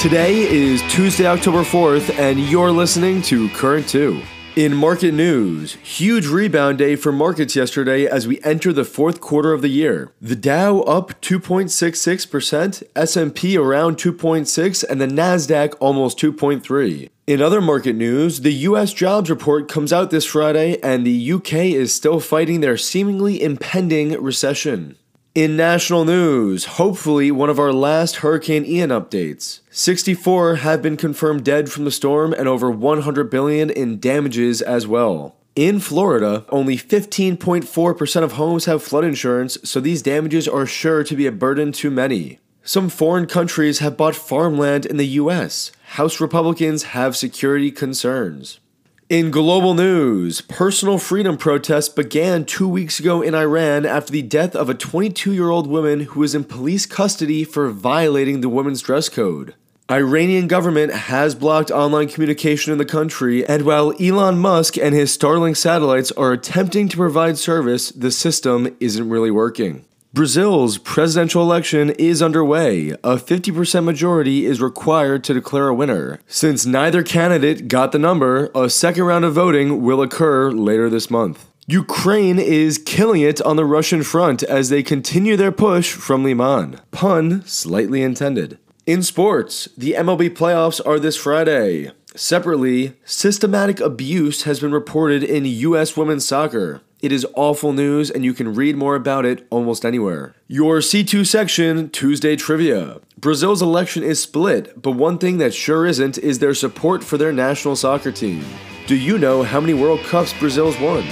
Today is Tuesday, October 4th, and you're listening to Current 2. In market news, huge rebound day for markets yesterday as we enter the fourth quarter of the year. The Dow up 2.66%, S&P around 2.6 and the Nasdaq almost 2.3. In other market news, the US jobs report comes out this Friday and the UK is still fighting their seemingly impending recession. In national news, hopefully one of our last Hurricane Ian updates. 64 have been confirmed dead from the storm and over 100 billion in damages as well. In Florida, only 15.4% of homes have flood insurance, so these damages are sure to be a burden to many. Some foreign countries have bought farmland in the US. House Republicans have security concerns. In global news, personal freedom protests began two weeks ago in Iran after the death of a 22 year old woman who was in police custody for violating the women's dress code. Iranian government has blocked online communication in the country, and while Elon Musk and his Starlink satellites are attempting to provide service, the system isn't really working. Brazil's presidential election is underway. A 50% majority is required to declare a winner. Since neither candidate got the number, a second round of voting will occur later this month. Ukraine is killing it on the Russian front as they continue their push from Liman. Pun slightly intended. In sports, the MLB playoffs are this Friday. Separately, systematic abuse has been reported in U.S. women's soccer. It is awful news, and you can read more about it almost anywhere. Your C2 section Tuesday trivia. Brazil's election is split, but one thing that sure isn't is their support for their national soccer team. Do you know how many World Cups Brazil's won?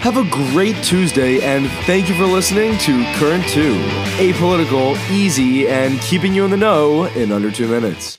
Have a great Tuesday, and thank you for listening to Current 2. Apolitical, easy, and keeping you in the know in under two minutes.